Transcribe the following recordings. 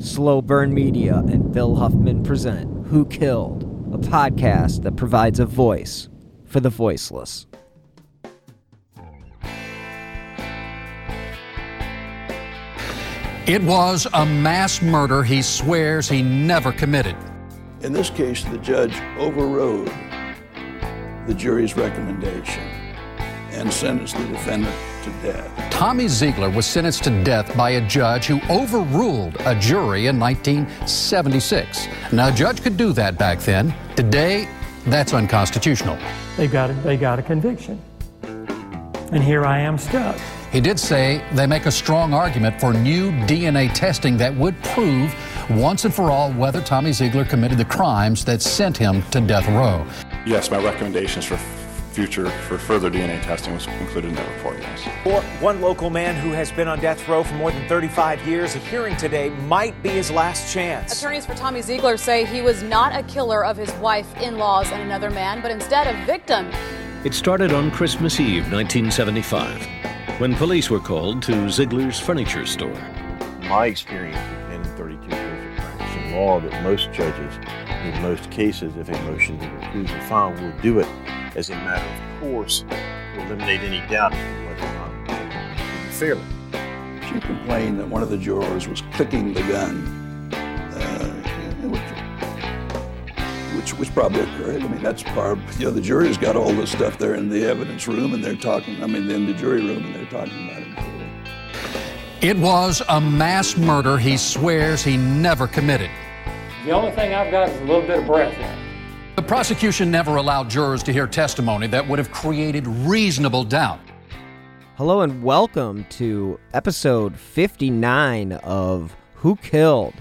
Slow Burn Media and Bill Huffman present Who Killed, a podcast that provides a voice for the voiceless. It was a mass murder he swears he never committed. In this case, the judge overrode the jury's recommendation and sentenced the defendant to death. Tommy Ziegler was sentenced to death by a judge who overruled a jury in 1976. Now, a judge could do that back then. Today, that's unconstitutional. They got a, they got a conviction. And here I am stuck. He did say they make a strong argument for new DNA testing that would prove once and for all whether Tommy Ziegler committed the crimes that sent him to death row. Yes, my recommendations for future for further DNA testing was included in that report, yes. For one local man who has been on death row for more than 35 years, a hearing today might be his last chance. Attorneys for Tommy Ziegler say he was not a killer of his wife, in laws, and another man, but instead a victim. It started on Christmas Eve, 1975 when police were called to Ziegler's furniture store. My experience has been in 32 years of practice in law that most judges, in most cases, if a motion to recuse is filed, will do it as a matter of course to eliminate any doubt whether or not fairly. She complained that one of the jurors was clicking the gun, uh, which, which probably occurred. I mean, that's part. You know, the jury's got all this stuff there in the evidence room, and they're talking. I mean, in the jury room, and they're talking about it. It was a mass murder he swears he never committed. The only thing I've got is a little bit of breath left. The prosecution never allowed jurors to hear testimony that would have created reasonable doubt. Hello and welcome to episode 59 of Who Killed.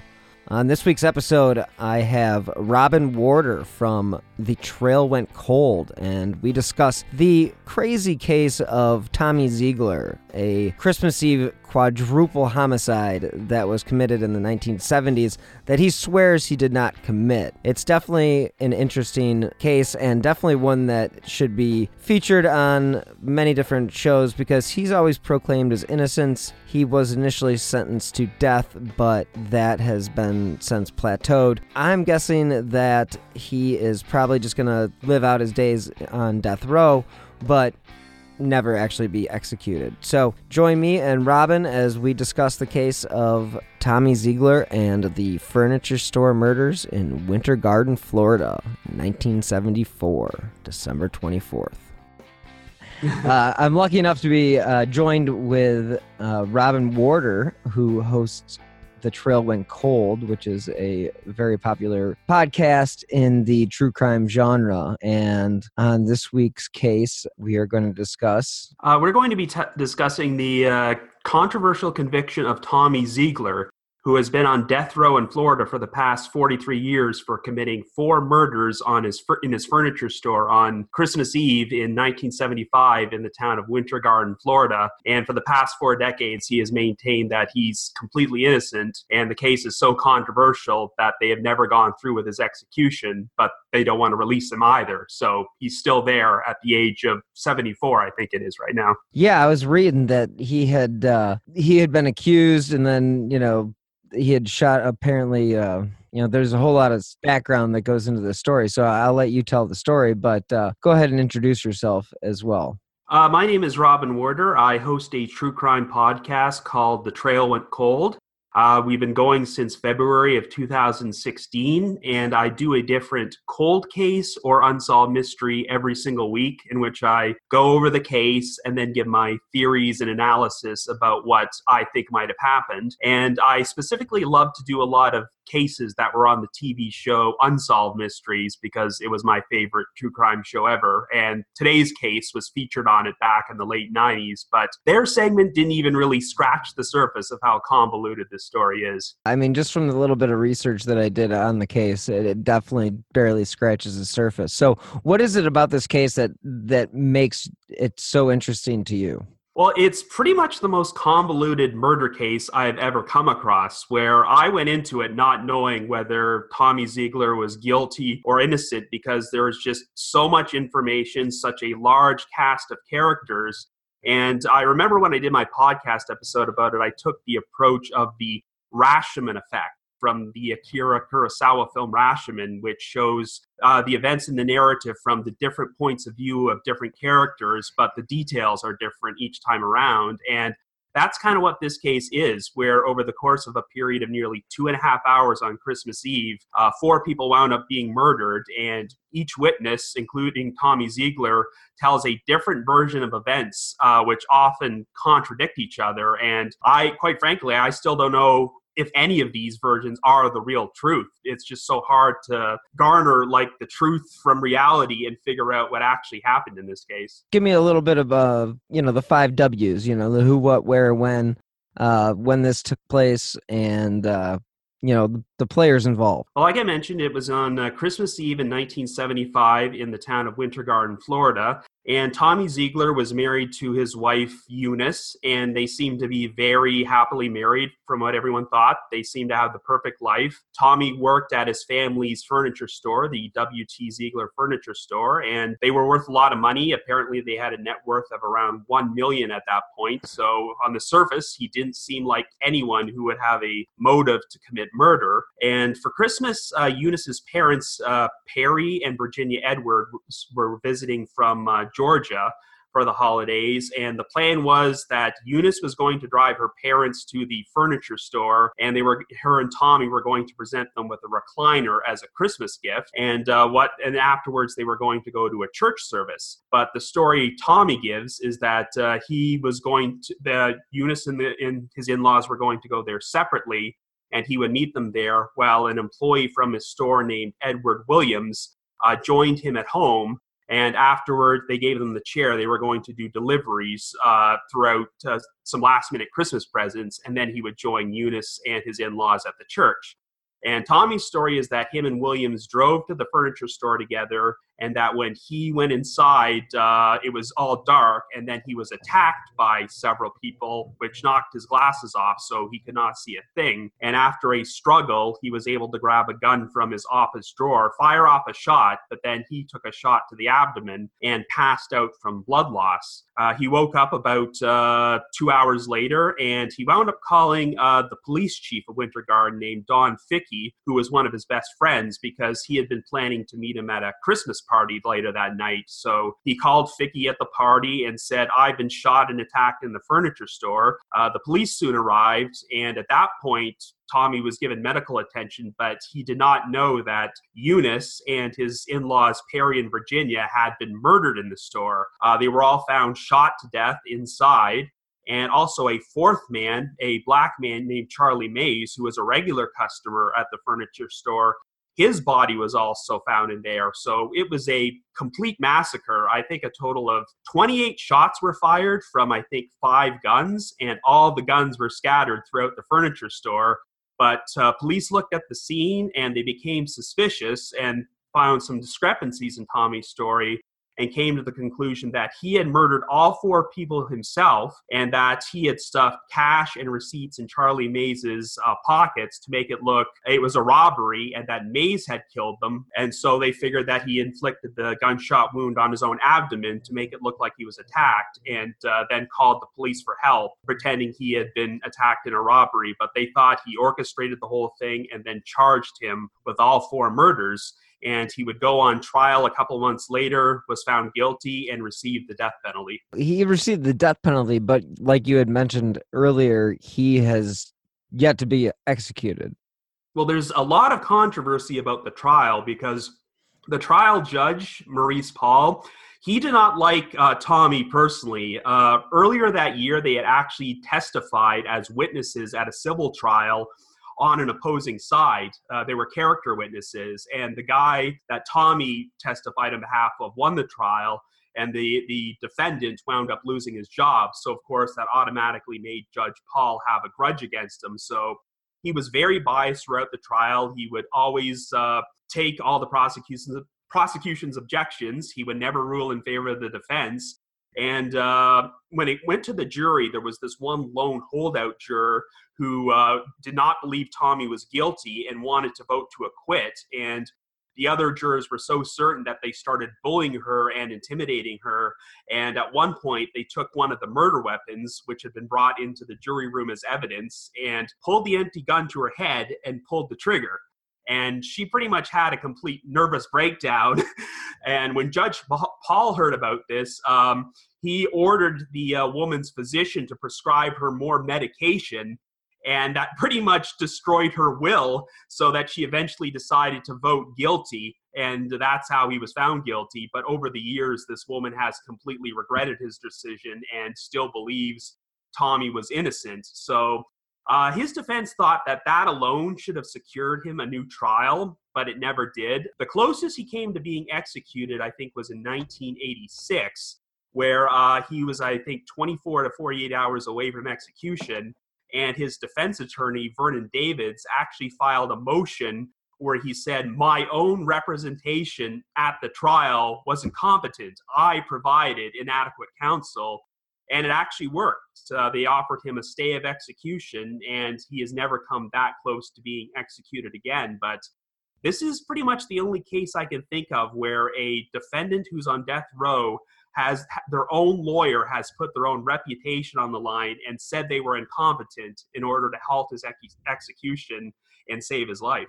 On this week's episode, I have Robin Warder from The Trail Went Cold, and we discuss the crazy case of Tommy Ziegler, a Christmas Eve quadruple homicide that was committed in the 1970s that he swears he did not commit. It's definitely an interesting case and definitely one that should be featured on many different shows because he's always proclaimed his innocence. He was initially sentenced to death, but that has been since plateaued. I'm guessing that he is probably just going to live out his days on death row, but never actually be executed. So join me and Robin as we discuss the case of Tommy Ziegler and the furniture store murders in Winter Garden, Florida, 1974, December 24th. uh, I'm lucky enough to be uh, joined with uh, Robin Warder, who hosts the Trail Went Cold, which is a very popular podcast in the true crime genre. And on this week's case, we are going to discuss. Uh, we're going to be t- discussing the uh, controversial conviction of Tommy Ziegler, who has been on death row in Florida for the past 43 years for committing four murders on his in his furniture store on Christmas Eve in 1975 in the town of Winter Garden, Florida. And for the past four decades, he has maintained that he's completely innocent. And the case is so controversial that they have never gone through with his execution, but they don't want to release him either. So he's still there at the age of 74, I think it is right now. Yeah, I was reading that he had uh, he had been accused, and then you know he had shot apparently uh you know there's a whole lot of background that goes into the story so i'll let you tell the story but uh, go ahead and introduce yourself as well. Uh, my name is robin warder. I host a true crime podcast called the trail went cold uh, we've been going since February of 2016, and I do a different cold case or unsolved mystery every single week, in which I go over the case and then give my theories and analysis about what I think might have happened. And I specifically love to do a lot of cases that were on the TV show Unsolved Mysteries because it was my favorite true crime show ever. And today's case was featured on it back in the late 90s, but their segment didn't even really scratch the surface of how convoluted this story is. I mean, just from the little bit of research that I did on the case, it, it definitely barely scratches the surface. So, what is it about this case that that makes it so interesting to you? Well, it's pretty much the most convoluted murder case I've ever come across, where I went into it not knowing whether Tommy Ziegler was guilty or innocent because there was just so much information, such a large cast of characters. And I remember when I did my podcast episode about it, I took the approach of the Rashomon effect from the Akira Kurosawa film Rashomon, which shows uh, the events in the narrative from the different points of view of different characters, but the details are different each time around. And that's kind of what this case is, where over the course of a period of nearly two and a half hours on Christmas Eve, uh, four people wound up being murdered, and each witness, including Tommy Ziegler, tells a different version of events, uh, which often contradict each other. And I, quite frankly, I still don't know if any of these versions are the real truth. It's just so hard to garner like the truth from reality and figure out what actually happened in this case. Give me a little bit of uh, you know, the five W's, you know, the who, what, where, when, uh, when this took place and uh you know the, players involved well like i mentioned it was on uh, christmas eve in 1975 in the town of winter garden florida and Tommy Ziegler was married to his wife Eunice, and they seemed to be very happily married from what everyone thought. They seemed to have the perfect life. Tommy worked at his family's furniture store, the W.T. Ziegler Furniture Store, and they were worth a lot of money. Apparently, they had a net worth of around one million at that point. So, on the surface, he didn't seem like anyone who would have a motive to commit murder. And for Christmas, uh, Eunice's parents, uh, Perry and Virginia Edwards, were visiting from uh, Georgia for the holidays. And the plan was that Eunice was going to drive her parents to the furniture store, and they were her and Tommy were going to present them with a recliner as a Christmas gift. And uh, what and afterwards they were going to go to a church service. But the story Tommy gives is that uh, he was going to the Eunice and, the, and his in-laws were going to go there separately. And he would meet them there while an employee from his store named Edward Williams uh, joined him at home and afterward, they gave them the chair. They were going to do deliveries uh, throughout uh, some last minute Christmas presents, and then he would join Eunice and his in laws at the church. And Tommy's story is that him and Williams drove to the furniture store together, and that when he went inside, uh, it was all dark, and then he was attacked by several people, which knocked his glasses off, so he could not see a thing. And after a struggle, he was able to grab a gun from his office drawer, fire off a shot, but then he took a shot to the abdomen and passed out from blood loss. Uh, he woke up about uh, two hours later, and he wound up calling uh, the police chief of Winter Garden named Don Fickey, who was one of his best friends because he had been planning to meet him at a Christmas party later that night. So he called Fickey at the party and said, I've been shot and attacked in the furniture store. Uh, the police soon arrived, and at that point, Tommy was given medical attention, but he did not know that Eunice and his in laws, Perry and Virginia, had been murdered in the store. Uh, they were all found shot to death inside. And also a fourth man, a black man named Charlie Mays, who was a regular customer at the furniture store, his body was also found in there. So it was a complete massacre. I think a total of 28 shots were fired from, I think, five guns, and all the guns were scattered throughout the furniture store. But uh, police looked at the scene and they became suspicious and found some discrepancies in Tommy's story and came to the conclusion that he had murdered all four people himself and that he had stuffed cash and receipts in Charlie Mays's uh, pockets to make it look it was a robbery and that Mays had killed them. And so they figured that he inflicted the gunshot wound on his own abdomen to make it look like he was attacked and uh, then called the police for help, pretending he had been attacked in a robbery. But they thought he orchestrated the whole thing and then charged him with all four murders and he would go on trial a couple months later was found guilty and received the death penalty he received the death penalty but like you had mentioned earlier he has yet to be executed well there's a lot of controversy about the trial because the trial judge maurice paul he did not like uh, Tommy personally. Uh, earlier that year, they had actually testified as witnesses at a civil trial on an opposing side. Uh, they were character witnesses, and the guy that Tommy testified on behalf of won the trial, and the the defendant wound up losing his job. So of course that automatically made Judge Paul have a grudge against him. So he was very biased throughout the trial. He would always uh, take all the prosecution's prosecution's objections. He would never rule in favor of the defense. And uh, when it went to the jury, there was this one lone holdout juror who uh, did not believe Tommy was guilty and wanted to vote to acquit. And the other jurors were so certain that they started bullying her and intimidating her. And at one point, they took one of the murder weapons, which had been brought into the jury room as evidence, and pulled the empty gun to her head and pulled the trigger and she pretty much had a complete nervous breakdown. and when Judge Paul heard about this, um, he ordered the uh, woman's physician to prescribe her more medication. And that pretty much destroyed her will, so that she eventually decided to vote guilty. And that's how he was found guilty. But over the years, this woman has completely regretted his decision and still believes Tommy was innocent. So uh, his defense thought that that alone should have secured him a new trial, but it never did. The closest he came to being executed, I think, was in 1986, where uh, he was, I think, 24 to 48 hours away from execution. And his defense attorney, Vernon Davids, actually filed a motion where he said, My own representation at the trial was incompetent. I provided inadequate counsel and it actually worked. Uh, they offered him a stay of execution, and he has never come that close to being executed again. But this is pretty much the only case I can think of where a defendant who's on death row has their own lawyer has put their own reputation on the line and said they were incompetent in order to halt his ex- execution and save his life.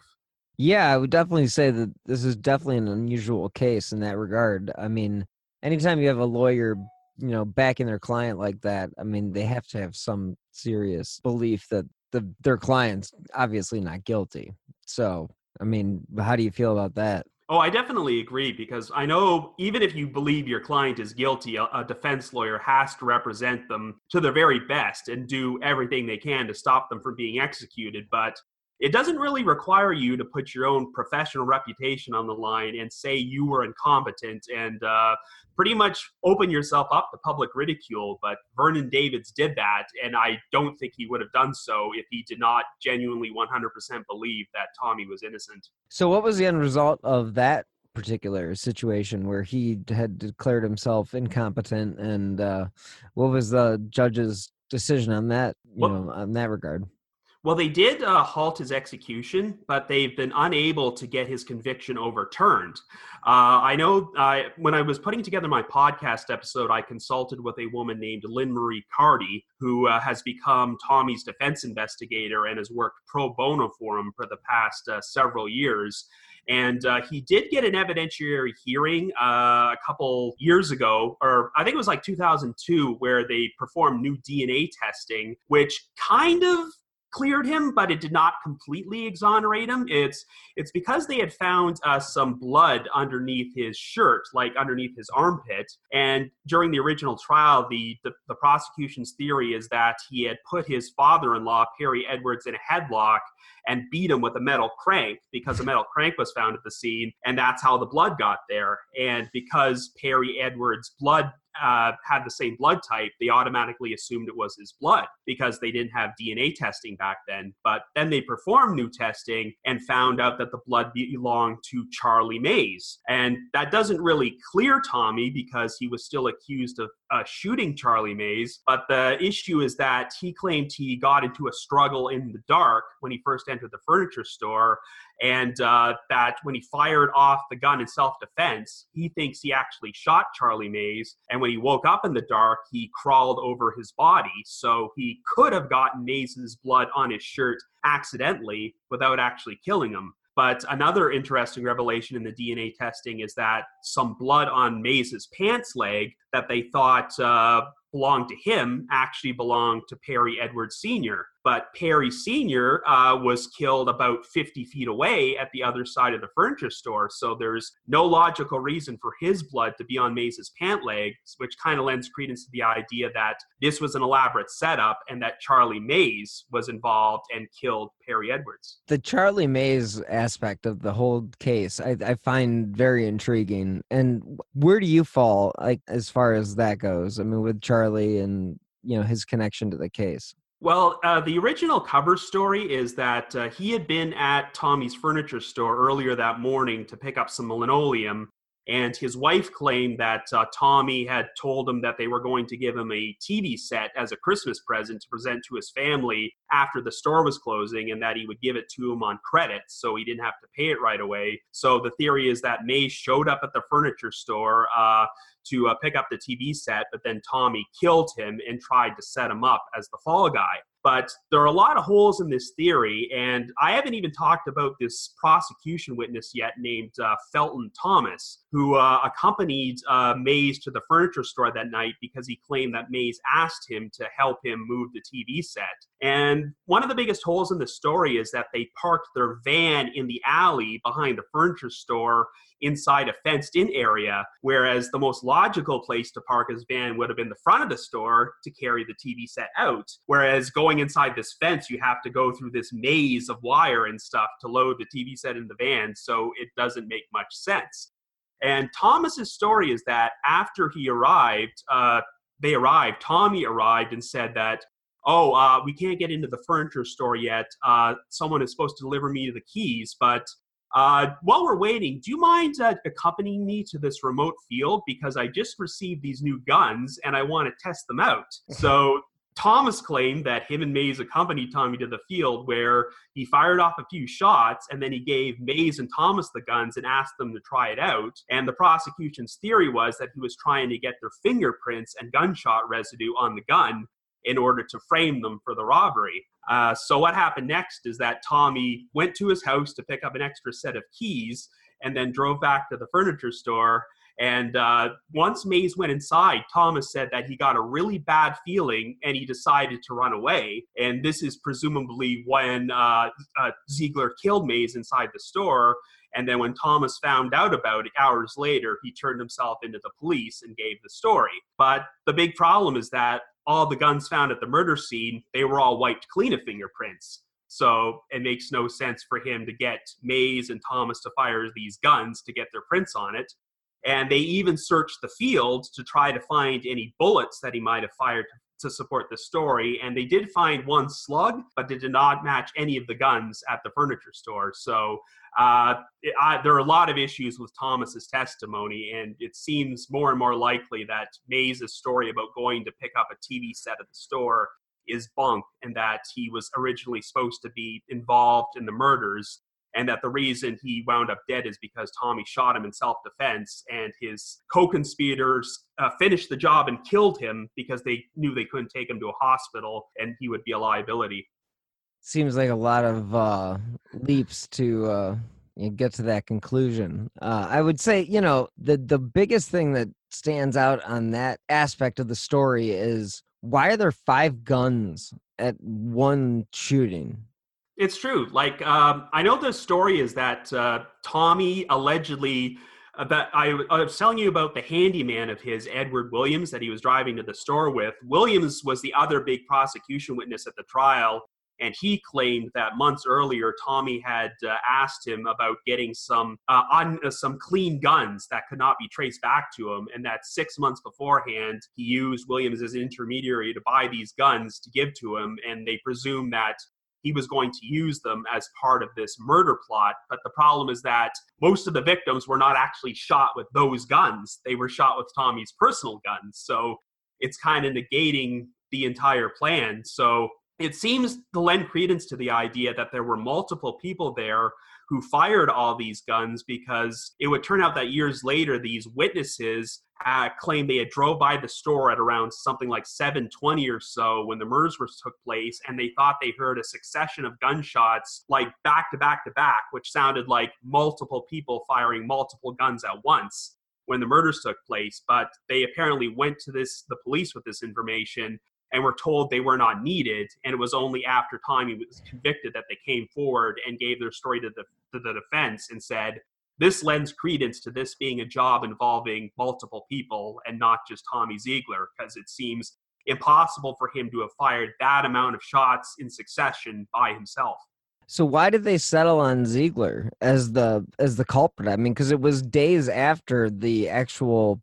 Yeah, I would definitely say that this is definitely an unusual case in that regard. I mean, anytime you have a lawyer you know backing their client like that i mean they have to have some serious belief that the their client's obviously not guilty so i mean how do you feel about that Oh, I definitely agree because I know even if you believe your client is guilty, a, a, defense lawyer has to represent them to their very best and do everything they can to stop them from being executed. But it doesn't really require you to put your own professional reputation on the line and say you were incompetent and uh, pretty much open yourself up to public ridicule. But Vernon Davids did that, and I don't think he would have done so if he did not genuinely 100% believe that Tommy was innocent. So, what was the end result of that particular situation where he had declared himself incompetent, and uh, what was the judge's decision on that? You well, know, on that regard. Well, they did uh, halt his execution, but they've been unable to get his conviction overturned. Uh, I know uh, when I was putting together my podcast episode, I consulted with a woman named Lynn Marie Carty, who uh, has become Tommy's defense investigator and has worked pro bono for him for the past uh, several years. And uh, he did get an evidentiary hearing uh, a couple years ago, or I think it was like 2002, where they performed new DNA testing, which kind of cleared him, but it did not completely exonerate him. It's it's because they had found uh, some blood underneath his shirt, like underneath his armpit. And during the original trial, the, the, the prosecution's theory is that he had put his father-in-law Perry Edwards in a headlock and beat him with a metal crank because a metal crank was found at the scene, and that's how the blood got there. And because Perry Edwards' blood uh, had the same blood type, they automatically assumed it was his blood because they didn't have DNA testing back then. But then they performed new testing and found out that the blood belonged to Charlie Mays. And that doesn't really clear Tommy because he was still accused of uh, shooting Charlie Mays. But the issue is that he claimed he got into a struggle in the dark when he first entered the furniture store and uh, that when he fired off the gun in self defense, he thinks he actually shot Charlie Mays. And when he woke up in the dark, he crawled over his body. So he could have gotten Mays's blood on his shirt accidentally without actually killing him. But another interesting revelation in the DNA testing is that some blood on Mays's pants leg that they thought uh, belonged to him actually belonged to Perry Edwards Sr. but Perry Sr. Uh, was killed about 50 feet away at the other side of the furniture store. So there's no logical reason for his blood to be on Mays's pant leg, which kind of lends credence to the idea that this was an elaborate setup and that Charlie Mays was involved and killed Perry Edwards. The Charlie Mays aspect of the whole case, I, I find very intriguing. And where do you fall, like as far as that goes? I mean, with Charlie and you know his connection to the case. Well, uh, the original cover story is that uh, he had been at Tommy's furniture store earlier that morning to pick up some linoleum, and his wife claimed that uh, Tommy had told him that they were going to give him a TV set as a Christmas present to present to his family after the store was closing, and that he would give it to him on credit so he didn't have to pay it right away. So the theory is that Mays showed up at the furniture store uh, to uh, pick up the TV set, but then Tommy killed him and tried to set him up as the fall guy. But there are a lot of holes in this theory, and I haven't even talked about this prosecution witness yet named uh, Felton Thomas, who uh, accompanied uh, Mays to the furniture store that night because he claimed that Mays asked him to help him move the TV set. And one of the biggest holes in the story is that they parked their van in the alley behind the furniture store inside a fenced in area, whereas the most logical place to park his van would have been the front of the store to carry the TV set out. Whereas going inside this fence, you have to go through this maze of wire and stuff to load the TV set in the van, so it doesn't make much sense. And Thomas's story is that after he arrived, uh, they arrived, Tommy arrived and said that oh, uh, we can't get into the furniture store yet. Uh, someone is supposed to deliver me the keys, but uh, while we're waiting, do you mind uh, accompanying me to this remote field because I just received these new guns and I want to test them out? So Thomas claimed that him and Mays accompanied Tommy to the field where he fired off a few shots and then he gave Mays and Thomas the guns and asked them to try it out. And the prosecution's theory was that he was trying to get their fingerprints and gunshot residue on the gun in order to frame them for the robbery. Uh, so what happened next is that Tommy went to his house to pick up an extra set of keys and then drove back to the furniture store. And uh, once Mays went inside, Thomas said that he got a really bad feeling and he decided to run away. And this is presumably when uh, uh Ziegler killed Mays inside the store. And then when Thomas found out about it hours later, he turned himself into the police and gave the story. But the big problem is that all the guns found at the murder scene, they were all wiped clean of fingerprints. So it makes no sense for him to get Mays and Thomas to fire these guns to get their prints on it. And they even searched the field to try to find any bullets that he might have fired to support the story. And they did find one slug, but they did not match any of the guns at the furniture store. So uh, it, I, there are a lot of issues with Thomas's testimony, and it seems more and more likely that Mays' story about going to pick up a TV set at the store is bunk, and that he was originally supposed to be involved in the murders and that the reason he wound up dead is because Tommy shot him in self defense, and his co conspirators uh, finished the job and killed him because they knew they couldn't take him to a hospital and he would be a liability. Seems like a lot of uh, leaps to uh, get to that conclusion. Uh, I would say, you know, the the biggest thing that stands out on that aspect of the story is why are there five guns at one shooting? It's true. Like um, I know the story is that uh, Tommy allegedly uh, that I, I, was telling you about the handyman of his, Edward Williams, that he was driving to the store with. Williams was the other big prosecution witness at the trial, and he claimed that months earlier Tommy had uh, asked him about getting some uh, un, uh, some clean guns that could not be traced back to him, and that six months beforehand he used Williams as an intermediary to buy these guns to give to him, and they presume that he was going to use them as part of this murder plot. But the problem is that most of the victims were not actually shot with those guns, they were shot with Tommy's personal guns. So it's kind of negating the entire plan. So it seems to lend credence to the idea that there were multiple people there who fired all these guns because it would turn out that years later these witnesses uh, claimed they had drove by the store at around something like 720 or so when the murders took place and they thought they heard a succession of gunshots like back to back to back which sounded like multiple people firing multiple guns at once when the murders took place. But they apparently went to this the police with this information and were told they were not needed. And it was only after Tommy was convicted that they came forward and gave their story to the, to the defense and said, this lends credence to this being a job involving multiple people and not just Tommy Ziegler, because it seems impossible for him to have fired that amount of shots in succession by himself. So why did they settle on Ziegler as the as the culprit? I mean, because it was days after the actual,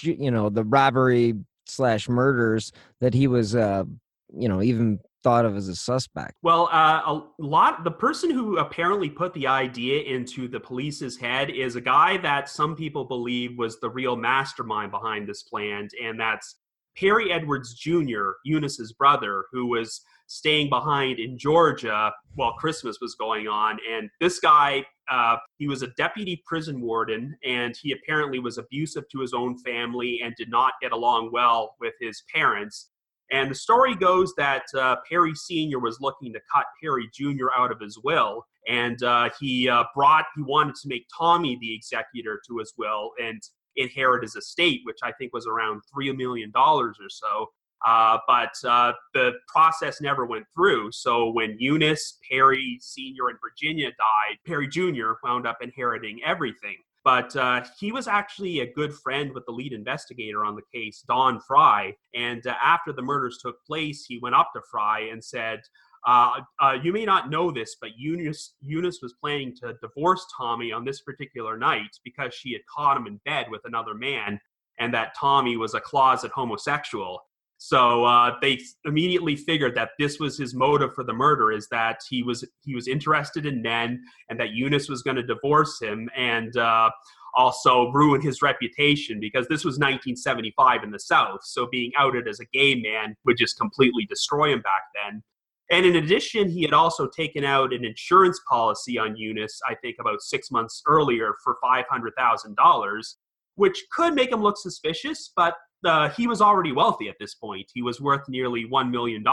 you know, the robbery slash murders that he was, uh, you know, even thought of as a suspect. Well, uh, a lot. The person who apparently put the idea into the police's head is a guy that some people believe was the real mastermind behind this plan, and that's Perry Edwards Jr., Eunice's brother, who was staying behind in Georgia while Christmas was going on. And this guy, uh, he was a deputy prison warden, and he apparently was abusive to his own family and did not get along well with his parents. And the story goes that uh, Perry Sr. was looking to cut Perry Jr. out of his will. And uh, he uh, brought, he wanted to make Tommy the executor to his will and inherit his estate, which I think was around $3 million or so. Uh, but uh, the process never went through. So when Eunice, Perry Sr., and Virginia died, Perry Jr. wound up inheriting everything. But uh, he was actually a good friend with the lead investigator on the case, Don Fry. And uh, after the murders took place, he went up to Fry and said, uh, you may not know this, but Eunice, Eunice was planning to divorce Tommy on this particular night because she had caught him in bed with another man and that Tommy was a closet homosexual. So uh, they immediately figured that this was his motive for the murder: is that he was he was interested in men, and that Eunice was going to divorce him and uh, also ruin his reputation because this was 1975 in the South. So being outed as a gay man would just completely destroy him back then. And in addition, he had also taken out an insurance policy on Eunice, I think about six months earlier, for $500,000, which could make him look suspicious, but uh, he was already wealthy at this point. He was worth nearly $1 million.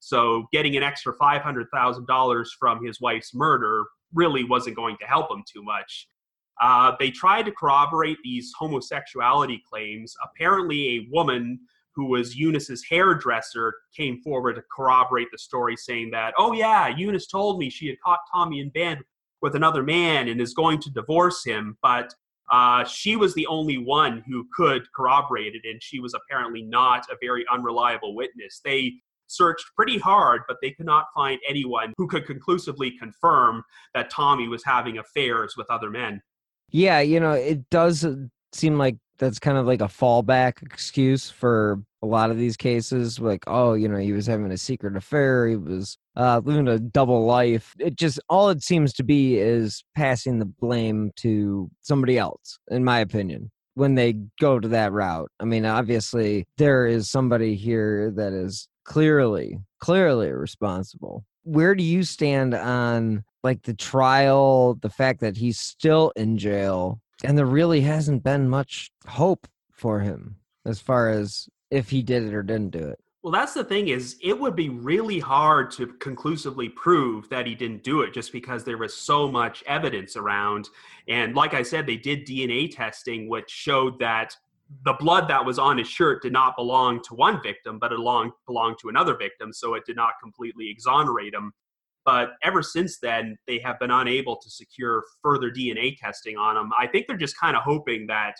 So getting an extra $500,000 from his wife's murder really wasn't going to help him too much. Uh, they tried to corroborate these homosexuality claims. Apparently, a woman who was Eunice's hairdresser came forward to corroborate the story, saying that, oh, yeah, Eunice told me she had caught Tommy in bed with another man and is going to divorce him. But uh, she was the only one who could corroborate it, and she was apparently not a very unreliable witness. They searched pretty hard, but they could not find anyone who could conclusively confirm that Tommy was having affairs with other men. Yeah, you know, it does seem like that's kind of like a fallback excuse for a lot of these cases like oh you know he was having a secret affair he was uh, living a double life. It just all it seems to be is passing the blame to somebody else in my opinion when they go to that route. I mean obviously there is somebody here that is clearly clearly responsible. Where do you stand on like the trial the fact that he's still in jail and there really hasn't been much hope for him as far as if he did it or didn't do it. Well, that's the thing is it would be really hard to conclusively prove that he didn't do it just because there was so much evidence around. And like I said, they did DNA testing, which showed that the blood that was on his shirt did not belong to one victim, but it belonged, belonged to another victim. So it did not completely exonerate him. But ever since then, they have been unable to secure further DNA testing on him. I think they're just kind of hoping that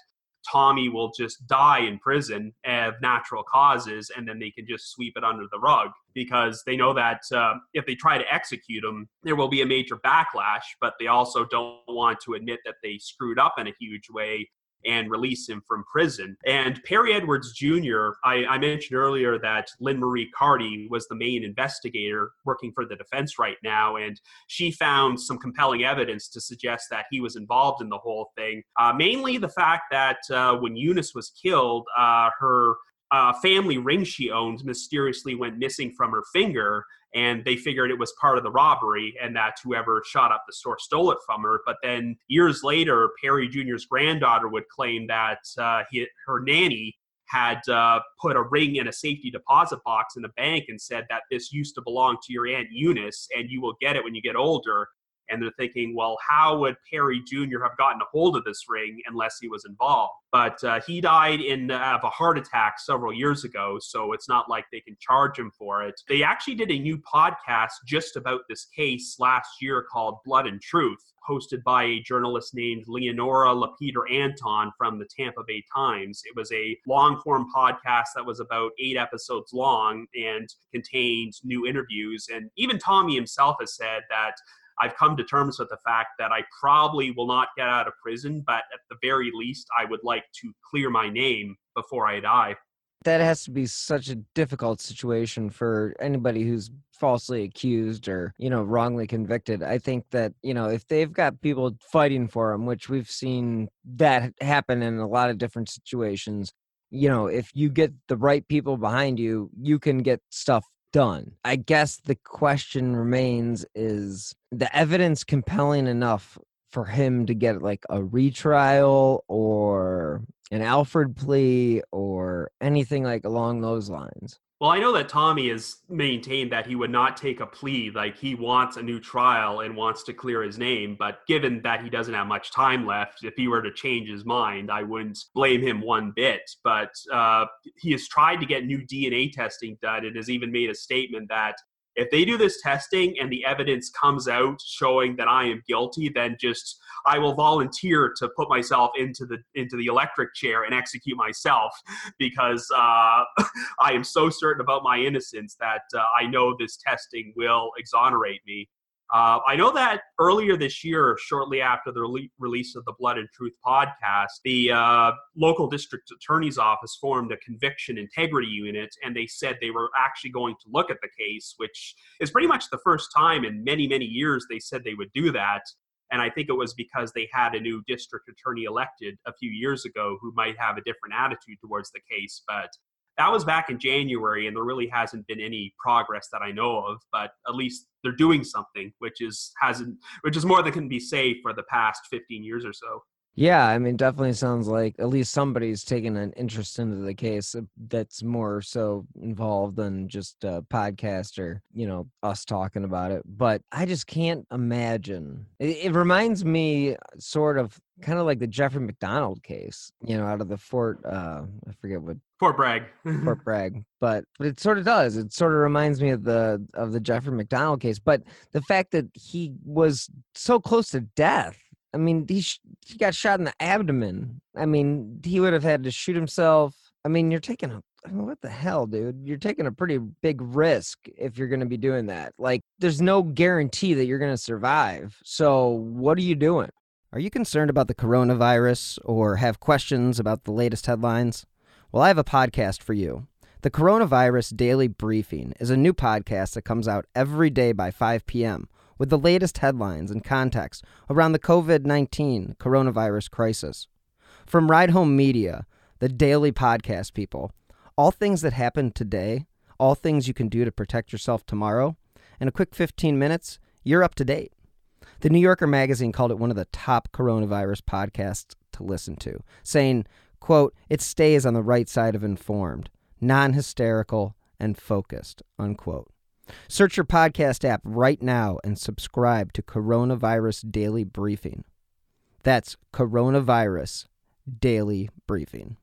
Tommy will just die in prison of natural causes, and then they can just sweep it under the rug because they know that uh, if they try to execute him, there will be a major backlash. But they also don't want to admit that they screwed up in a huge way and release him from prison. And Perry Edwards Jr., I, I mentioned earlier that Lynn Marie Carty was the main investigator working for the defense right now, and she found some compelling evidence to suggest that he was involved in the whole thing. Uh, mainly the fact that uh, when Eunice was killed, uh, her uh, family ring she owned mysteriously went missing from her finger and they figured it was part of the robbery and that whoever shot up the store stole it from her. But then years later, Perry Jr.'s granddaughter would claim that uh, he, her nanny had uh, put a ring in a safety deposit box in the bank and said that this used to belong to your aunt Eunice and you will get it when you get older. And they're thinking, well, how would Perry Jr. have gotten a hold of this ring unless he was involved? But uh, he died in uh, of a heart attack several years ago, so it's not like they can charge him for it. They actually did a new podcast just about this case last year called Blood and Truth, hosted by a journalist named Leonora Lapeter Anton from the Tampa Bay Times. It was a long form podcast that was about eight episodes long and contained new interviews. And even Tommy himself has said that I've come to terms with the fact that I probably will not get out of prison, but at the very least, I would like to clear my name before I die. That has to be such a difficult situation for anybody who's falsely accused or, you know, wrongly convicted. I think that, you know, if they've got people fighting for them, which we've seen that happen in a lot of different situations, you know, if you get the right people behind you, you can get stuff done. I guess the question remains is the evidence compelling enough for him to get like a retrial or an Alford plea or anything like along those lines? Well, I know that Tommy has maintained that he would not take a plea. Like he wants a new trial and wants to clear his name. But given that he doesn't have much time left, if he were to change his mind, I wouldn't blame him one bit. But uh, he has tried to get new DNA testing done and has even made a statement that if they do this testing and the evidence comes out showing that I am guilty, then just I will volunteer to put myself into the into the electric chair and execute myself because uh, I am so certain about my innocence that uh, I know this testing will exonerate me. Uh, I know that earlier this year, shortly after the re- release of the Blood and Truth podcast, the uh, local district attorney's office formed a conviction integrity unit, and they said they were actually going to look at the case, which is pretty much the first time in many, many years they said they would do that. And I think it was because they had a new district attorney elected a few years ago who might have a different attitude towards the case. But that was back in January, and there really hasn't been any progress that I know of. But at least they're doing something, which is hasn't, which is more than can be said for the past 15 years or so. Yeah, I mean, definitely sounds like at least somebody's taken an interest into the case uh, that's more so involved than just a podcast or, you know, us talking about it. But I just can't imagine. It, it reminds me sort of kind of like the Jeffrey MacDonald case, you know, out of the Fort, uh, I forget what. Fort Bragg. Fort Bragg. But, but it sort of does. It sort of reminds me of the of the Jeffrey MacDonald case. But the fact that he was so close to death I mean, he, sh- he got shot in the abdomen. I mean, he would have had to shoot himself. I mean, you're taking a what the hell, dude? You're taking a pretty big risk if you're going to be doing that. Like, there's no guarantee that you're going to survive. So, what are you doing? Are you concerned about the coronavirus or have questions about the latest headlines? Well, I have a podcast for you. The Coronavirus Daily Briefing is a new podcast that comes out every day by 5 p.m with the latest headlines and context around the COVID 19 coronavirus crisis. From Ride Home Media, the daily podcast people, all things that happened today, all things you can do to protect yourself tomorrow, in a quick 15 minutes, you're up to date. The New Yorker magazine called it one of the top coronavirus podcasts to listen to, saying, quote, it stays on the right side of informed, non-hysterical, and focused, unquote. Search your podcast app right now and subscribe to Coronavirus Daily Briefing. That's Coronavirus Daily Briefing.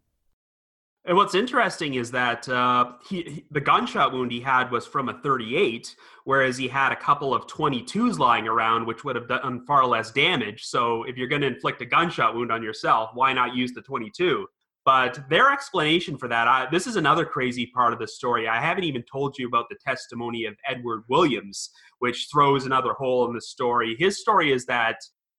And what's interesting is that uh, he, he, the gunshot wound he had was from a 38, whereas he had a couple of 22s lying around, which would have done far less damage. So if you're going to inflict a gunshot wound on yourself, why not use the 22? But their explanation for that, I, this is another crazy part of the story. I haven't even told you about the testimony of Edward Williams, which throws another hole in the story. His story is that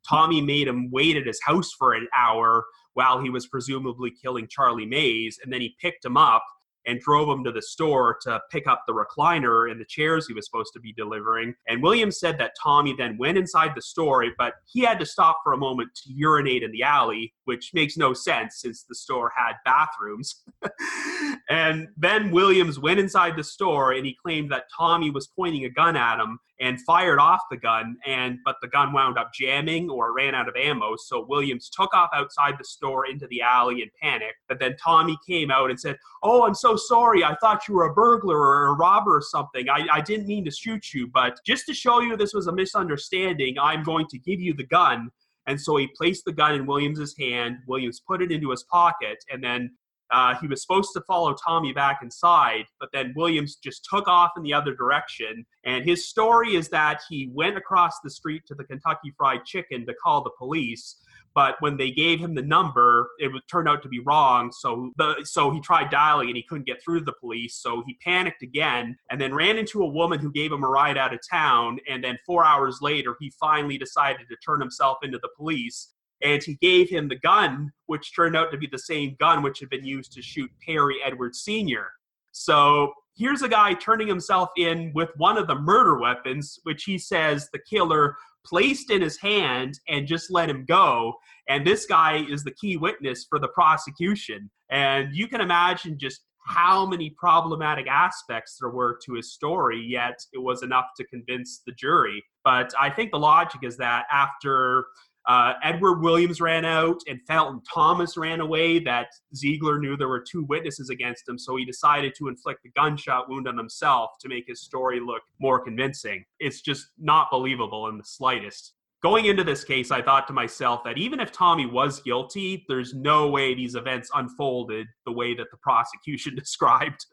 Tommy made him wait at his house for an hour while he was presumably killing Charlie Mays, and then he picked him up and drove him to the store to pick up the recliner and the chairs he was supposed to be delivering. And Williams said that Tommy then went inside the store, but he had to stop for a moment to urinate in the alley, which makes no sense since the store had bathrooms. and then Williams went inside the store and he claimed that Tommy was pointing a gun at him and fired off the gun and but the gun wound up jamming or ran out of ammo. So williams took off outside the store into the alley in panic but then tommy came out and said oh i'm so sorry. I thought you were a burglar or a robber or something. I, I didn't mean to shoot you but just to show you this was a misunderstanding i'm going to give you the gun. And so he placed the gun in Williams's hand. Williams put it into his pocket, and then uh, he was supposed to follow Tommy back inside, but then Williams just took off in the other direction. And his story is that he went across the street to the Kentucky Fried Chicken to call the police. But when they gave him the number, it would turn out to be wrong. So the so he tried dialing and he couldn't get through to the police. So he panicked again and then ran into a woman who gave him a ride out of town. And then four hours later, he finally decided to turn himself into the police and he gave him the gun, which turned out to be the same gun which had been used to shoot Perry Edwards Sr. So here's a guy turning himself in with one of the murder weapons, which he says the killer placed in his hand and just let him go. And this guy is the key witness for the prosecution. And you can imagine just how many problematic aspects there were to his story, yet it was enough to convince the jury. But I think the logic is that after uh, Edward Williams ran out and Felton Thomas ran away. That Ziegler knew there were two witnesses against him, so he decided to inflict a gunshot wound on himself to make his story look more convincing. It's just not believable in the slightest going into this case, I thought to myself that even if Tommy was guilty, there's no way these events unfolded the way that the prosecution described.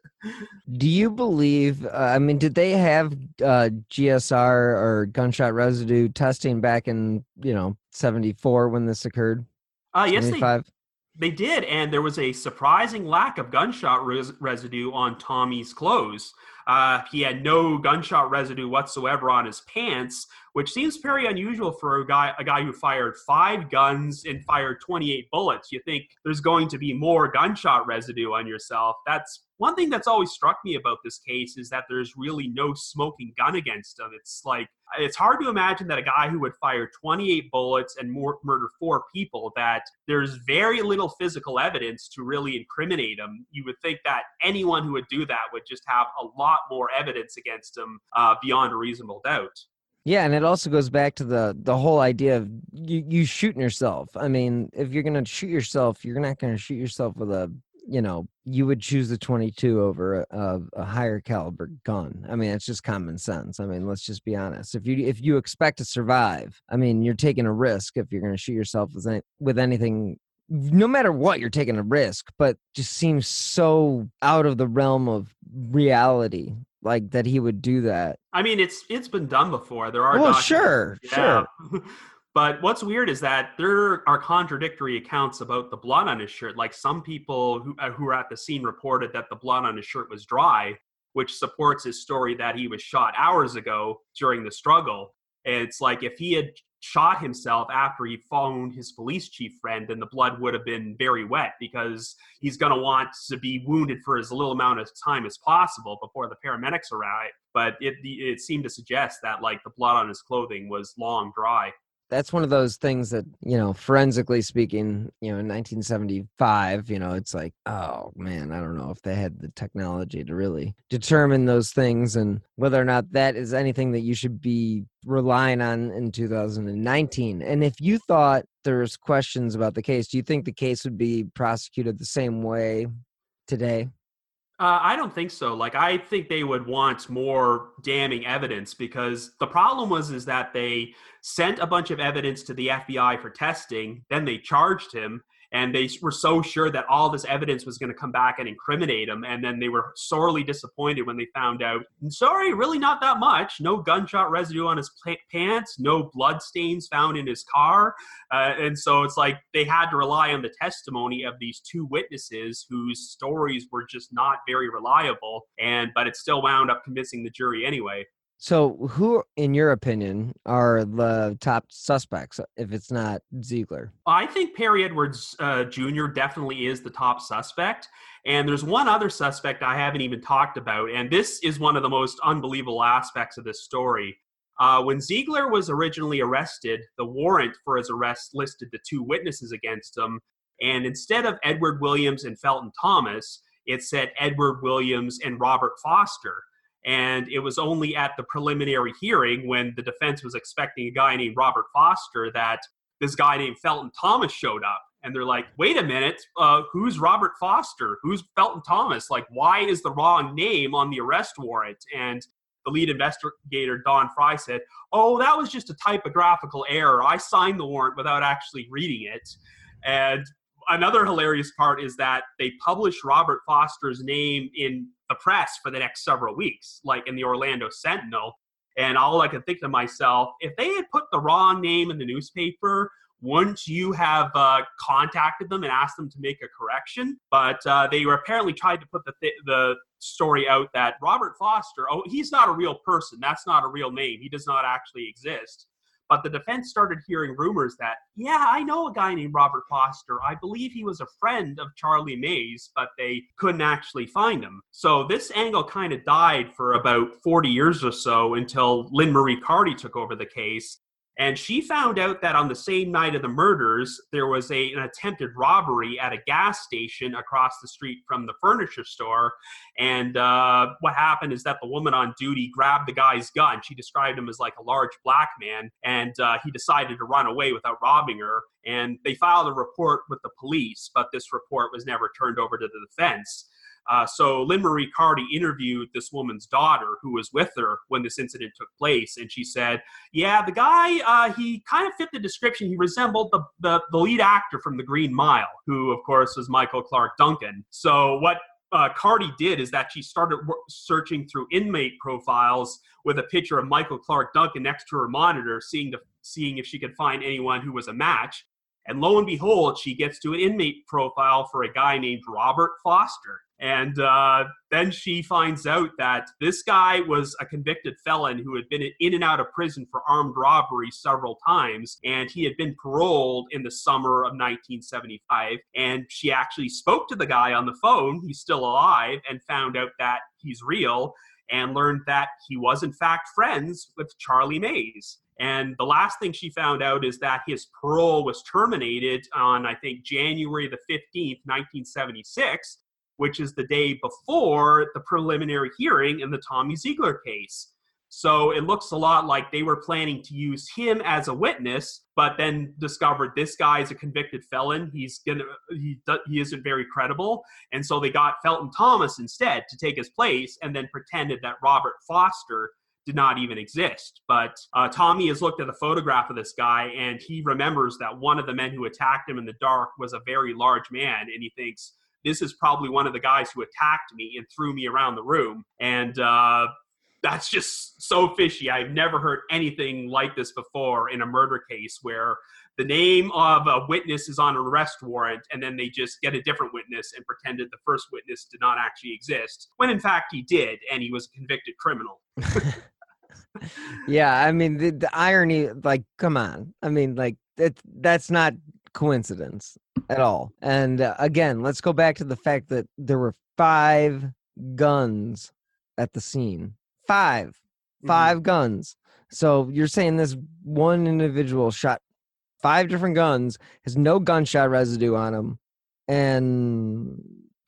Do you believe? Uh, I mean, did they have uh, GSR or gunshot residue testing back in you know '74 when this occurred? Uh, yes, they, they did, and there was a surprising lack of gunshot res- residue on Tommy's clothes. Uh, he had no gunshot residue whatsoever on his pants, which seems very unusual for a guy a guy who fired five guns and fired 28 bullets. You think there's going to be more gunshot residue on yourself. That's one thing that's always struck me about this case is that there's really no smoking gun against him. It's like it's hard to imagine that a guy who would fire 28 bullets and more, murder four people that there's very little physical evidence to really incriminate him you would think that anyone who would do that would just have a lot more evidence against him uh, beyond a reasonable doubt yeah, and it also goes back to the the whole idea of you you shooting yourself. I mean, if you're gonna shoot yourself, you're not gonna shoot yourself with a you know you would choose the 22 over a, a, higher caliber gun. I mean it's just common sense. I mean let's just be honest. If you if you expect to survive i mean you're taking a risk if you're going to shoot yourself with, any, with anything no matter what you're taking a risk but just seems so out of the realm of reality like that he would do that i mean it's it's been done before there are well sure yeah. sure But what's weird is that there are contradictory accounts about the blood on his shirt. Like some people who, uh, who were at the scene reported that the blood on his shirt was dry, which supports his story that he was shot hours ago during the struggle. it's like if he had shot himself after he phoned his police chief friend, then the blood would have been very wet because he's going to want to be wounded for as little amount of time as possible before the paramedics arrive. But it, it seemed to suggest that like the blood on his clothing was long dry that's one of those things that you know forensically speaking you know in 1975 you know it's like oh man i don't know if they had the technology to really determine those things and whether or not that is anything that you should be relying on in 2019 and if you thought there's questions about the case do you think the case would be prosecuted the same way today uh, I don't think so. Like, I think they would want more damning evidence because the problem was is that they sent a bunch of evidence to the FBI for testing, then they charged him, and they were so sure that all this evidence was going to come back and incriminate him and then they were sorely disappointed when they found out sorry really not that much. No gunshot residue on his pants no blood stains found in his car. Uh, and so it's like they had to rely on the testimony of these two witnesses whose stories were just not very reliable and but it still wound up convincing the jury anyway so, who, in your opinion, are the top suspects if it's not Ziegler? I think Perry Edwards uh, Jr. definitely is the top suspect. And there's one other suspect I haven't even talked about. And this is one of the most unbelievable aspects of this story. Uh, when Ziegler was originally arrested, the warrant for his arrest listed the two witnesses against him. And instead of Edward Williams and Felton Thomas, it said Edward Williams and Robert Foster. And it was only at the preliminary hearing when the defense was expecting a guy named Robert Foster that this guy named Felton Thomas showed up. And they're like, wait a minute, uh, who's Robert Foster? Who's Felton Thomas? Like, why is the wrong name on the arrest warrant? And the lead investigator, Don Fry, said, oh, that was just a typographical error. I signed the warrant without actually reading it. And another hilarious part is that they published Robert Foster's name in the press for the next several weeks, like in the Orlando Sentinel. And all I could think to myself, if they had put the wrong name in the newspaper, wouldn't you have uh, contacted them and asked them to make a correction? But uh, they were apparently tried to put the th- the story out that Robert Foster, oh, he's not a real person. That's not a real name. He does not actually exist. But the defense started hearing rumors that, yeah, I know a guy named Robert Foster. I believe he was a friend of Charlie Mays, but they couldn't actually find him. So this angle kind of died for about 40 years or so until Lynn Marie Carty took over the case. And she found out that on the same night of the murders, there was a, an attempted robbery at a gas station across the street from the furniture store. And uh, what happened is that the woman on duty grabbed the guy's gun. She described him as like a large black man, and uh, he decided to run away without robbing her. And they filed a report with the police, but this report was never turned over to the defense. Uh, so Lynn Marie Carty interviewed this woman's daughter who was with her when this incident took place, and she said, "Yeah, the guy uh, he kind of fit the description. He resembled the, the the lead actor from The Green Mile, who of course was Michael Clarke Duncan. So what uh, Carty did is that she started searching through inmate profiles with a picture of Michael Clarke Duncan next to her monitor, seeing to, seeing if she could find anyone who was a match. And lo and behold, she gets to an inmate profile for a guy named Robert Foster. And uh, then she finds out that this guy was a convicted felon who had been in and out of prison for armed robbery several times. And he had been paroled in the summer of 1975. And she actually spoke to the guy on the phone, he's still alive, and found out that he's real and learned that he was, in fact, friends with Charlie Mays. And the last thing she found out is that his parole was terminated on, I think, January the 15th, 1976 which is the day before the preliminary hearing in the Tommy Ziegler case. So it looks a lot like they were planning to use him as a witness, but then discovered this guy is a convicted felon. He's gonna he he isn't very credible, and so they got Felton Thomas instead to take his place, and then pretended that Robert Foster did not even exist. But uh, Tommy has looked at the photograph of this guy, and he remembers that one of the men who attacked him in the dark was a very large man, and he thinks this is probably one of the guys who attacked me and threw me around the room. And uh, that's just so fishy. I've never heard anything like this before in a murder case where the name of a witness is on an arrest warrant and then they just get a different witness and pretended the first witness did not actually exist when in fact he did and he was a convicted criminal. yeah, I mean the, the irony like come on. I mean like that that's not coincidence at all. And uh, again, let's go back to the fact that there were five guns at the scene. 5 mm-hmm. 5 guns. So you're saying this one individual shot five different guns, has no gunshot residue on him, and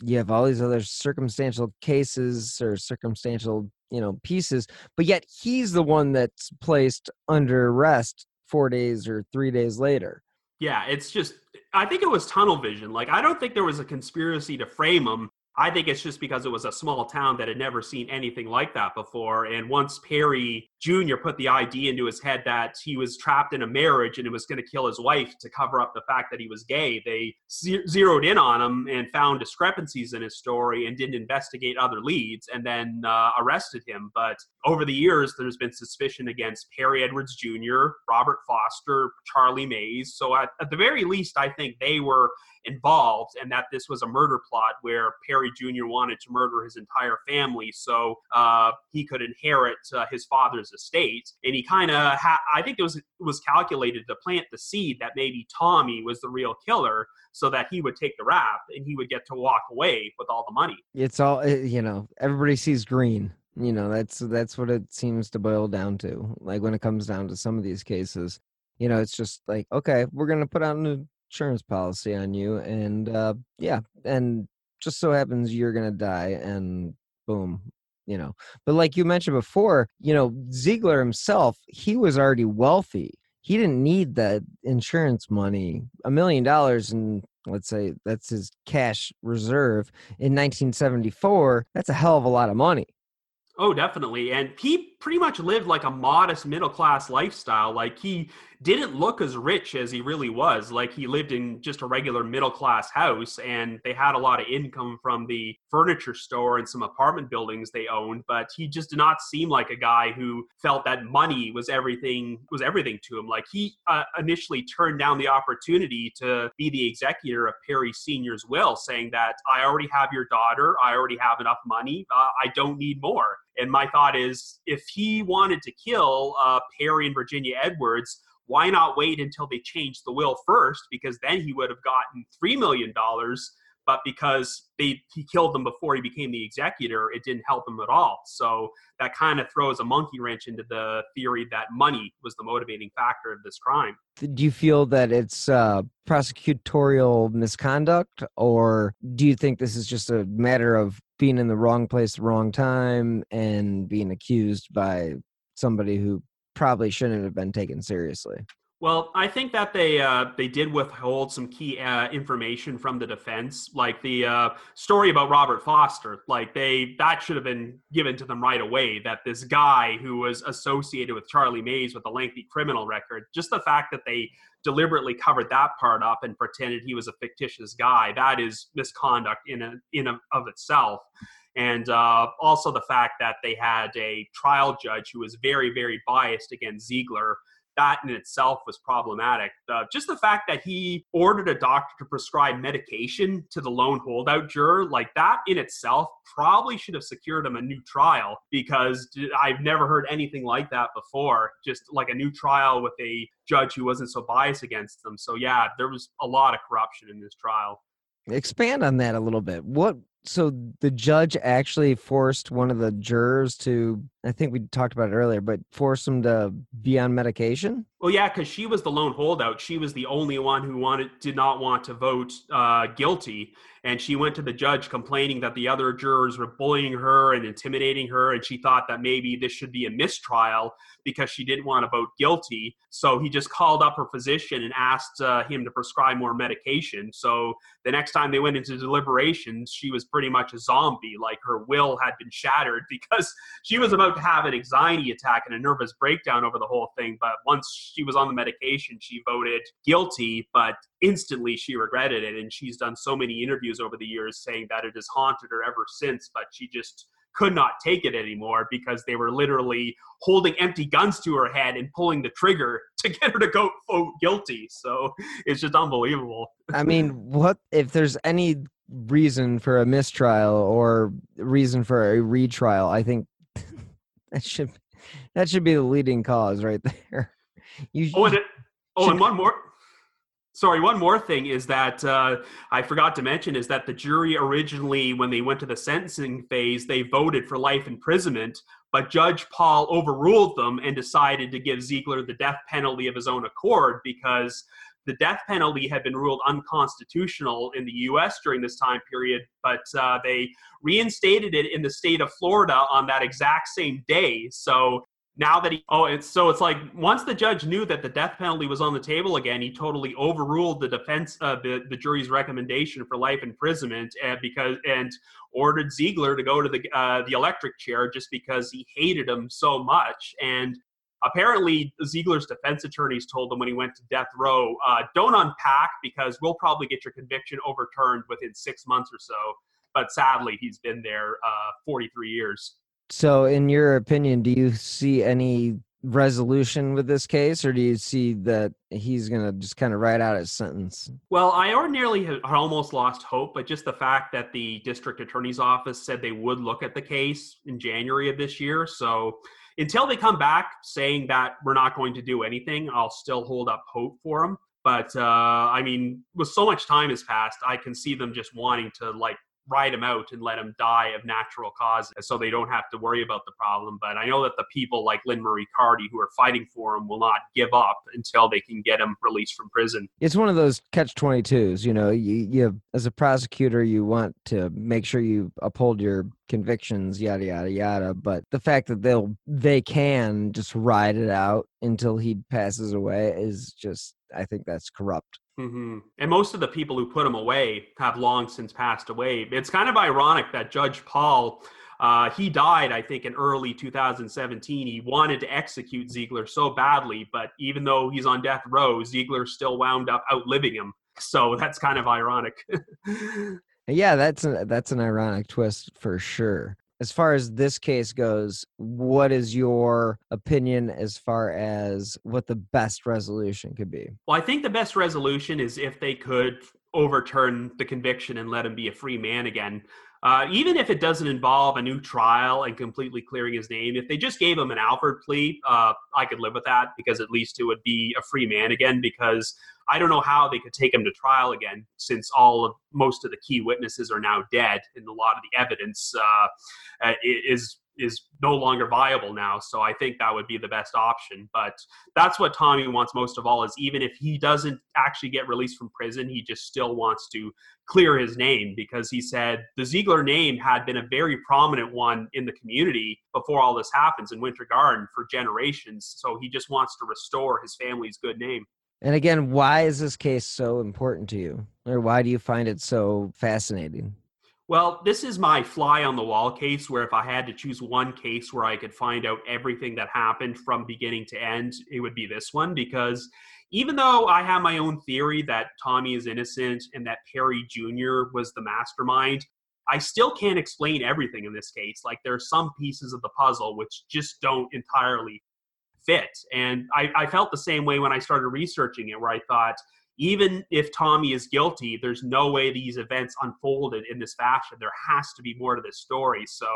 you have all these other circumstantial cases or circumstantial, you know, pieces, but yet he's the one that's placed under arrest four days or three days later. Yeah, it's just I think it was tunnel vision. Like I don't think there was a conspiracy to frame him. I think it's just because it was a small town that had never seen anything like that before. And once Perry Jr. put the idea into his head that he was trapped in a marriage and it was going to kill his wife to cover up the fact that he was gay, they zeroed in on him and found discrepancies in his story and didn't investigate other leads and then uh, arrested him. But over the years, there's been suspicion against Perry Edwards Jr., Robert Foster, Charlie Mays. So at, at the very least, I think they were involved and that this was a murder plot where Perry Jr. wanted to murder his entire family so uh, he could inherit uh, his father's estate. And he kind of, ha- I think it was it was calculated to plant the seed that maybe Tommy was the real killer, so that he would take the rap and he would get to walk away with all the money. It's all eh, you know. Everybody sees green. You know that's that's what it seems to boil down to. Like when it comes down to some of these cases, you know, it's just like okay, we're gonna put out an insurance policy on you, and uh yeah, and just so happens you're gonna die, and boom, you know. But like you mentioned before, you know, Ziegler himself, he was already wealthy. He didn't need the insurance money. A million dollars and let's say that's his cash reserve in 1974. That's a hell of a lot of money. Oh, definitely. And he pretty much lived like a modest middle class lifestyle. Like he didn't look as rich as he really was. Like he lived in just a regular middle class house and they had a lot of income from the furniture store and some apartment buildings they owned, but he just did not seem like a guy who felt that money was everything was everything to him. Like he uh, initially turned down the opportunity to be the executor of Perry Senior's will saying that I already have your daughter, I already have enough money, uh, I don't need more. And my thought is if he wanted to kill uh, Perry and Virginia Edwards, why not wait until they changed the will first? Because then he would have gotten $3 million. But because they, he killed them before he became the executor, it didn't help him at all. So that kind of throws a monkey wrench into the theory that money was the motivating factor of this crime. Do you feel that it's uh, prosecutorial misconduct, or do you think this is just a matter of being in the wrong place, the wrong time, and being accused by somebody who probably shouldn't have been taken seriously. Well, I think that they uh, they did withhold some key uh, information from the defense, like the uh, story about Robert Foster. Like they that should have been given to them right away. That this guy who was associated with Charlie Mays with a lengthy criminal record, just the fact that they deliberately covered that part up and pretended he was a fictitious guy, that is misconduct in a, in a, of itself and uh, also the fact that they had a trial judge who was very, very biased against Ziegler. That in itself was problematic. Uh, just the fact that he ordered a doctor to prescribe medication to the lone holdout juror, like that in itself, probably should have secured him a new trial because I've never heard anything like that before. Just like a new trial with a judge who wasn't so biased against them. So, yeah, there was a lot of corruption in this trial expand on that a little bit what so the judge actually forced one of the jurors to i think we talked about it earlier but forced him to be on medication? Well yeah because she was the lone holdout. She was the only one who wanted did not want to vote uh, guilty and she went to the judge complaining that the other jurors were bullying her and intimidating her and she thought that maybe this should be a mistrial because she didn't want to vote guilty. So he just called up her physician and asked uh, him to prescribe more medication. So the next time they went into deliberations she was pretty much a zombie like her will had been shattered because she was about to have an anxiety attack and a nervous breakdown over the whole thing but once she was on the medication she voted guilty but instantly she regretted it. And she's done so many interviews over the years saying that it has haunted her ever since but she just could not take it anymore because they were literally holding empty guns to her head and pulling the trigger to get her to go vote guilty. So it's just unbelievable. I mean what if there's any reason for a mistrial or reason for a retrial? I think that should that should be the leading cause right there. You oh and, it, oh, and one more Sorry, one more thing is that uh, I forgot to mention is that the jury originally, when they went to the sentencing phase, they voted for life imprisonment, but Judge Paul overruled them and decided to give Ziegler the death penalty of his own accord because the death penalty had been ruled unconstitutional in the U.S. during this time period, but uh, they reinstated it in the state of Florida on that exact same day. So now that he oh it's so it's like once the judge knew that the death penalty was on the table again he totally overruled the defense uh, the, the jury's recommendation for life imprisonment and because and ordered ziegler to go to the uh, the electric chair just because he hated him so much and apparently ziegler's defense attorneys told him when he went to death row uh, don't unpack because we'll probably get your conviction overturned within six months or so but sadly he's been there uh, 43 years so, in your opinion, do you see any resolution with this case, or do you see that he's going to just kind of write out his sentence? Well, I ordinarily had almost lost hope, but just the fact that the district attorney's office said they would look at the case in January of this year. So, until they come back saying that we're not going to do anything, I'll still hold up hope for them. But uh, I mean, with so much time has passed, I can see them just wanting to like ride him out and let him die of natural causes so they don't have to worry about the problem. But I know that the people like Lynn Marie Carty who are fighting for him will not give up until they can get him released from prison. It's one of those catch 22s. You know, you, you, as a prosecutor, you want to make sure you uphold your convictions, yada, yada, yada. But the fact that they'll, they can just ride it out until he passes away is just, I think that's corrupt. Mm-hmm. And most of the people who put him away have long since passed away. It's kind of ironic that Judge Paul, uh, he died, I think, in early 2017. He wanted to execute Ziegler so badly, but even though he's on death row, Ziegler still wound up outliving him. So that's kind of ironic. yeah, that's a, that's an ironic twist for sure as far as this case goes, what is your opinion as far as what the best resolution could be? Well, I think the best resolution is if they could overturn the conviction and let him be a free man again. Uh, even if it doesn't involve a new trial and completely clearing his name, if they just gave him an Alford plea, uh, I could live with that because at least it would be a free man again. Because I don't know how they could take him to trial again since all of most of the key witnesses are now dead and a lot of the evidence uh, uh is is no longer viable now. So I think that would be the best option. But that's what Tommy wants most of all is even if he doesn't actually get released from prison, he just still wants to clear his name because he said the Ziegler name had been a very prominent one in the community before all this happens in Winter Garden for generations. So he just wants to restore his family's good name. And again, why is this case so important to you? Or why do you find it so fascinating? Well, this is my fly on the wall case where if I had to choose one case where I could find out everything that happened from beginning to end, it would be this one because even though I have my own theory that Tommy is innocent and that Perry Jr. was the mastermind, I still can't explain everything in this case. Like there are some pieces of the puzzle which just don't entirely fit. And I, I felt the same way when I started researching it, where I thought, even if Tommy is guilty, there's no way these events unfolded in this fashion. There has to be more to this story. So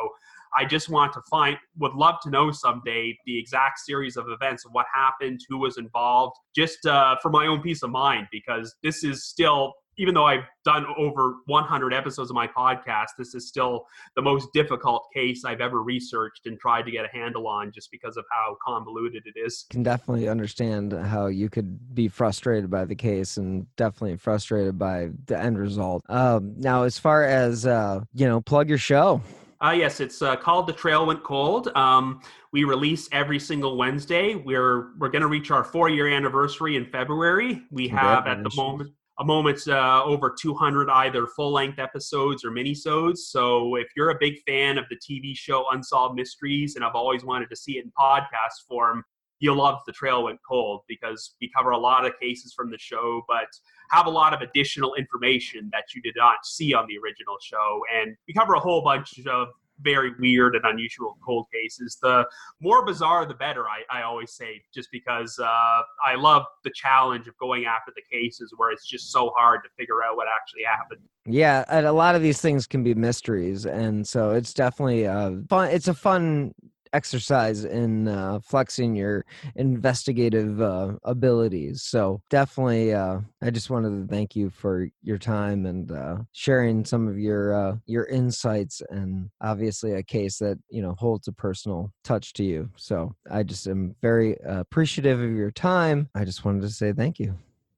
I just want to find, would love to know someday the exact series of events of what happened, who was involved, just uh, for my own peace of mind, because this is still even though I've done over 100 episodes of my podcast, this is still the most difficult case I've ever researched and tried to get a handle on just because of how convoluted it is. Can definitely understand how you could be frustrated by the case and definitely frustrated by the end result. Um, now, as far as, uh, you know, plug your show. Uh, yes, it's uh, called The Trail Went Cold. Um, we release every single Wednesday. We're we're going to reach our four year anniversary in February. We have at the moment a moment's uh, over 200 either full-length episodes or minisodes. So if you're a big fan of the TV show Unsolved Mysteries and I've always wanted to see it in podcast form, you'll love The Trail Went Cold because we cover a lot of cases from the show, but have a lot of additional information that you did not see on the original show. And we cover a whole bunch of very weird and unusual cold cases. The more bizarre, the better, I, I always say, just because uh, I love the challenge of going after the cases where it's just so hard to figure out what actually happened. Yeah, and a lot of these things can be mysteries, and so it's definitely uh, fun. It's a fun exercise in uh, flexing your investigative uh, abilities. So definitely, uh, I just wanted to thank you for your time and uh, sharing some of your uh, your insights, and obviously a case that you know holds a personal touch to you. So I just am very uh, appreciative of your time. I just wanted to say thank you.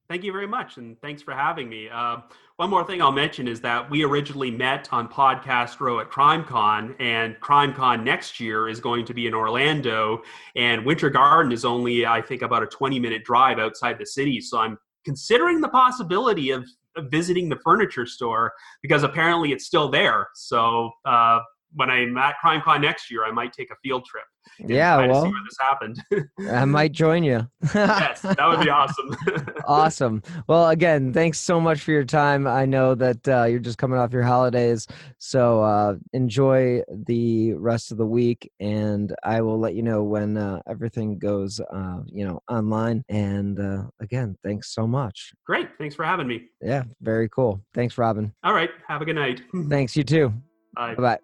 Thank you very much, and thanks for having me. Uh, one more thing I'll mention is that we originally met on Podcast Row at CrimeCon, and CrimeCon next year is going to be in Orlando, and Winter Garden is only, I think, about a 20 minute drive outside the city. So I'm considering the possibility of, visiting the furniture store because apparently it's still there. So uh, when I'm at CrimeCon next year, I might take a field trip. Yeah, well, see where this happened. I might join you. yes, that would be awesome. awesome. Well, again, thanks so much for your time. I know that uh, you're just coming off your holidays, so uh, enjoy the rest of the week, and I will let you know when uh, everything goes, uh, you know, online. And uh, again, thanks so much. Great. Thanks for having me. Yeah, very cool. Thanks, Robin. All right. Have a good night. thanks. You too. Bye. Bye.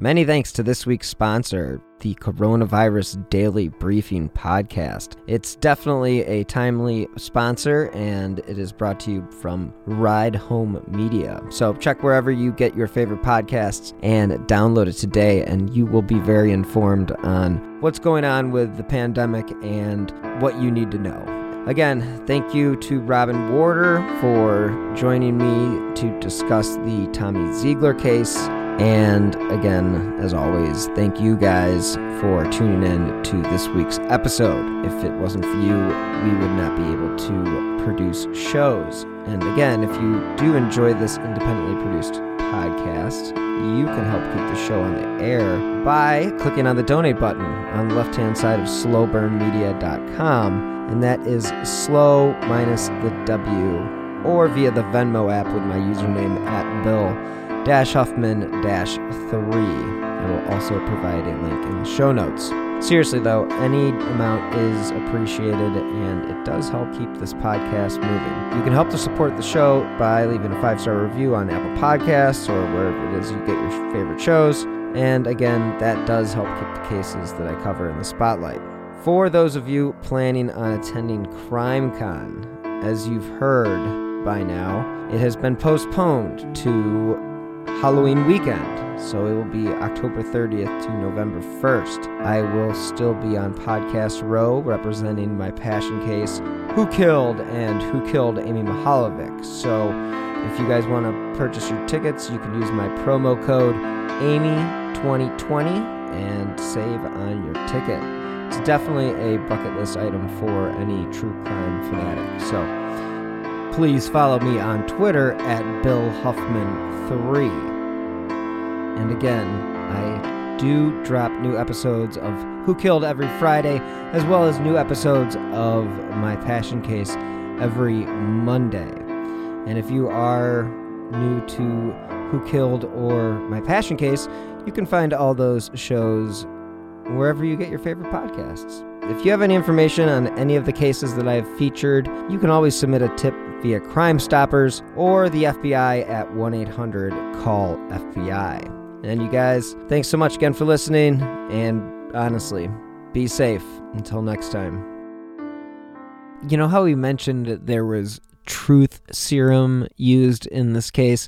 Many thanks to this week's sponsor, the Coronavirus Daily Briefing Podcast. It's definitely a timely sponsor, and it is brought to you from Ride Home Media. So check wherever you get your favorite podcasts and download it today, and you will be very informed on what's going on with the pandemic and what you need to know. Again, thank you to Robin Warder for joining me to discuss the Tommy Ziegler case. And again, as always, thank you guys for tuning in to this week's episode. If it wasn't for you, we would not be able to produce shows. And again, if you do enjoy this independently produced podcast, you can help keep the show on the air by clicking on the donate button on the left hand side of slowburnmedia.com. And that is slow minus the W, or via the Venmo app with my username at Bill dash Huffman dash three. I will also provide a link in the show notes. Seriously, though, any amount is appreciated and it does help keep this podcast moving. You can help to support the show by leaving a five star review on Apple Podcasts or wherever it is you get your favorite shows. And again, that does help keep the cases that I cover in the spotlight. For those of you planning on attending CrimeCon, as you've heard by now, it has been postponed to Halloween weekend, so it will be October 30th to November 1st. I will still be on Podcast Row representing my passion case, Who Killed and Who Killed Amy Mihaljevic. So if you guys want to purchase your tickets, you can use my promo code AMY2020 and save on your ticket. It's definitely a bucket list item for any true crime fanatic. So please follow me on Twitter at Bill Huffman3. And again, I do drop new episodes of Who Killed every Friday, as well as new episodes of My Passion Case every Monday. And if you are new to Who Killed or My Passion Case, you can find all those shows wherever you get your favorite podcasts. If you have any information on any of the cases that I've featured, you can always submit a tip via Crime Stoppers or the FBI at 1 800 CALL FBI. And you guys, thanks so much again for listening. And honestly, be safe. Until next time. You know how we mentioned that there was truth serum used in this case?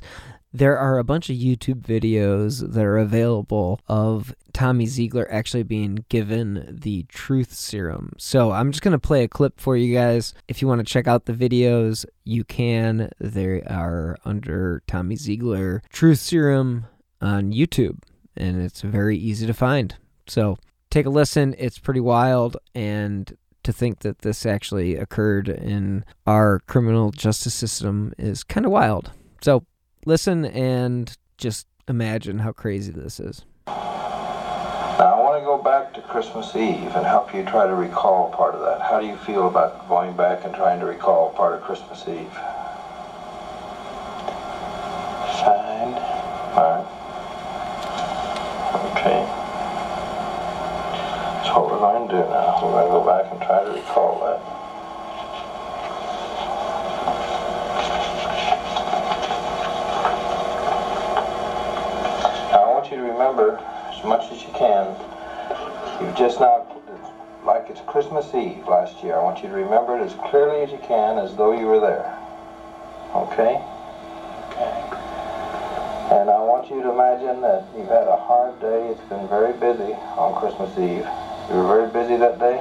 There are a bunch of YouTube videos that are available of Tommy Ziegler actually being given the truth serum. So I'm just going to play a clip for you guys. If you want to check out the videos, you can. They are under Tommy Ziegler Truth Serum on YouTube, and it's very easy to find. So take a listen. It's pretty wild, and to think that this actually occurred in our criminal justice system is kind of wild. So listen and just imagine how crazy this is. Now, I want to go back to Christmas Eve and help you try to recall part of that. How do you feel about going back and trying to recall part of Christmas Eve? Fine. All right. Okay. That's what we're going to do now. We're going to go back and try to recall that. Now, I want you to remember, as much as you can, you've just now, like it's Christmas Eve last year, I want you to remember it as clearly as you can, as though you were there. Okay? Okay. And I want you to imagine that you've had a hard day. It's been very busy on Christmas Eve. You were very busy that day?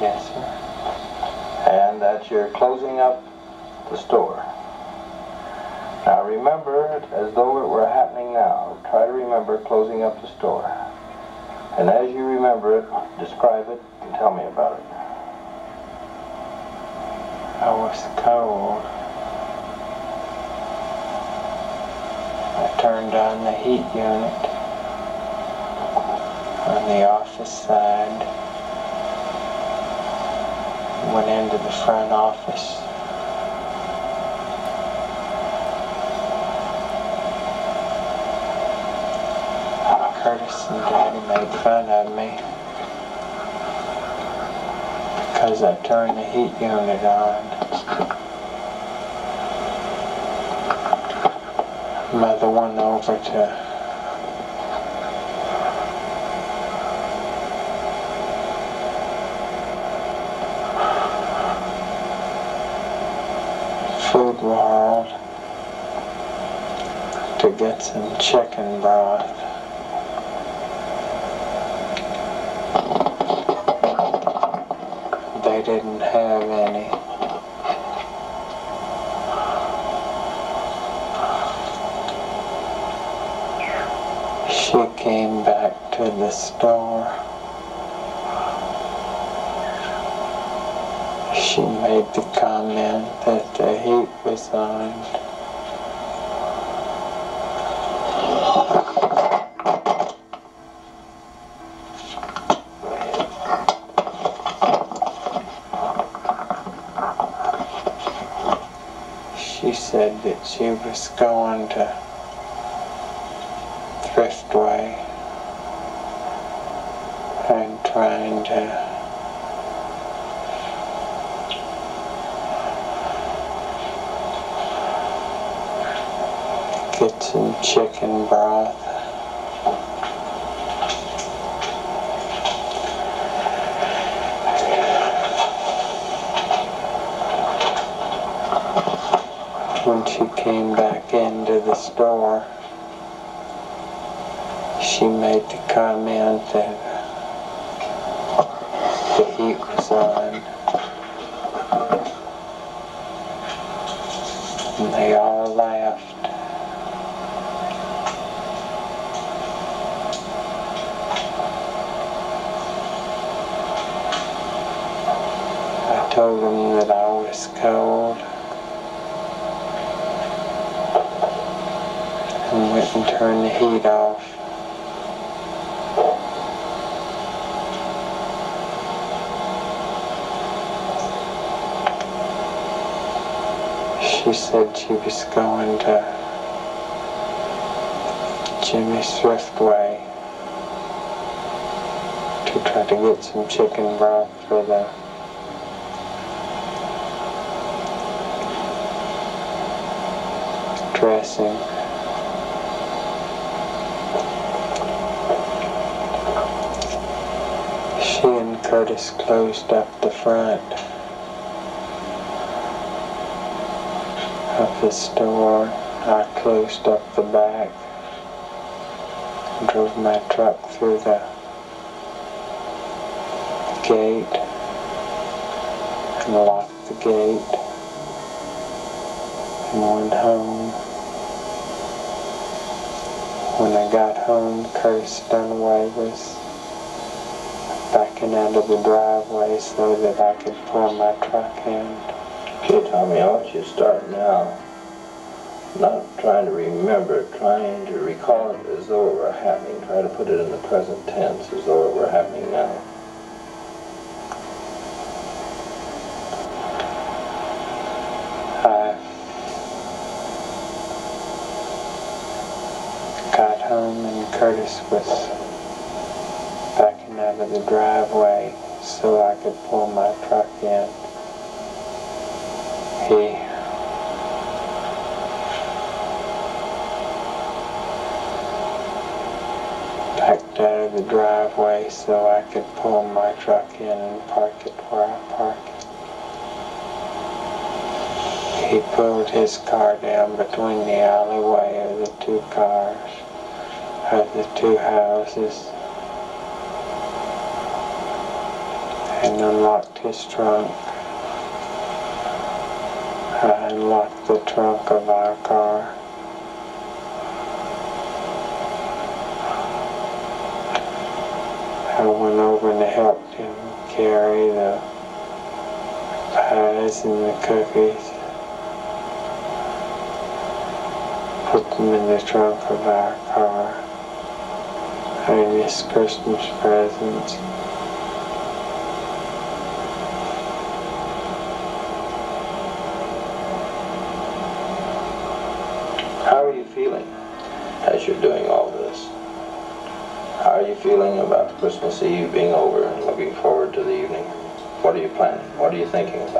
Yes, sir. And that you're closing up the store. Now remember it as though it were happening now. Try to remember closing up the store. And as you remember it, describe it and tell me about it. I was cold. I turned on the heat unit on the office side. Went into the front office. person daddy made fun of me because I turned the heat unit on. Mother went over to Food World to get some chicken broth. Didn't have any. She came back to the store. She made the comment that the heat was on. She said that was going to Thriftway and trying to get some chicken broth. When she came back into the store, she made the comment that the heat was on. And laughed. I told them that I was cold. And went and turned the heat off. She said she was going to Jimmy Thriftway to try to get some chicken broth for the dressing. She and Curtis closed up the front the store. I closed up the back. Drove my truck through the gate and locked the gate and went home. When I got home, Curtis Dunaway was backing out of the driveway so that I could pull my truck in. Okay, Tommy, I want you to start now. Not trying to remember, trying to recall it as though it were happening. Try to put it in the present tense as though it were happening now. I got home and Curtis was backing out of the driveway so I could pull my truck in. He out of the driveway so I could pull my truck in and park it where I park. He pulled his car down between the alleyway of the two cars, of the two houses, and unlocked his trunk. I unlocked the trunk of our car. I went over and helped him carry the pies and the cookies. Put them in the trunk of our car. Various Christmas presents. How are you feeling as you're doing all this? How are you feeling about Christmas Eve being over and looking forward to the evening? What are you planning? What are you thinking about?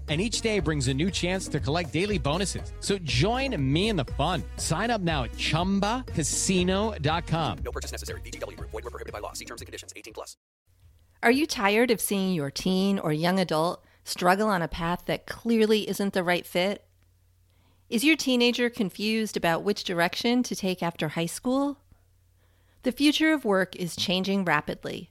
And each day brings a new chance to collect daily bonuses. So join me in the fun. Sign up now at chumbacasino.com. No purchase necessary. VGW Group. Void were prohibited by law. See terms and conditions. 18 plus. Are you tired of seeing your teen or young adult struggle on a path that clearly isn't the right fit? Is your teenager confused about which direction to take after high school? The future of work is changing rapidly,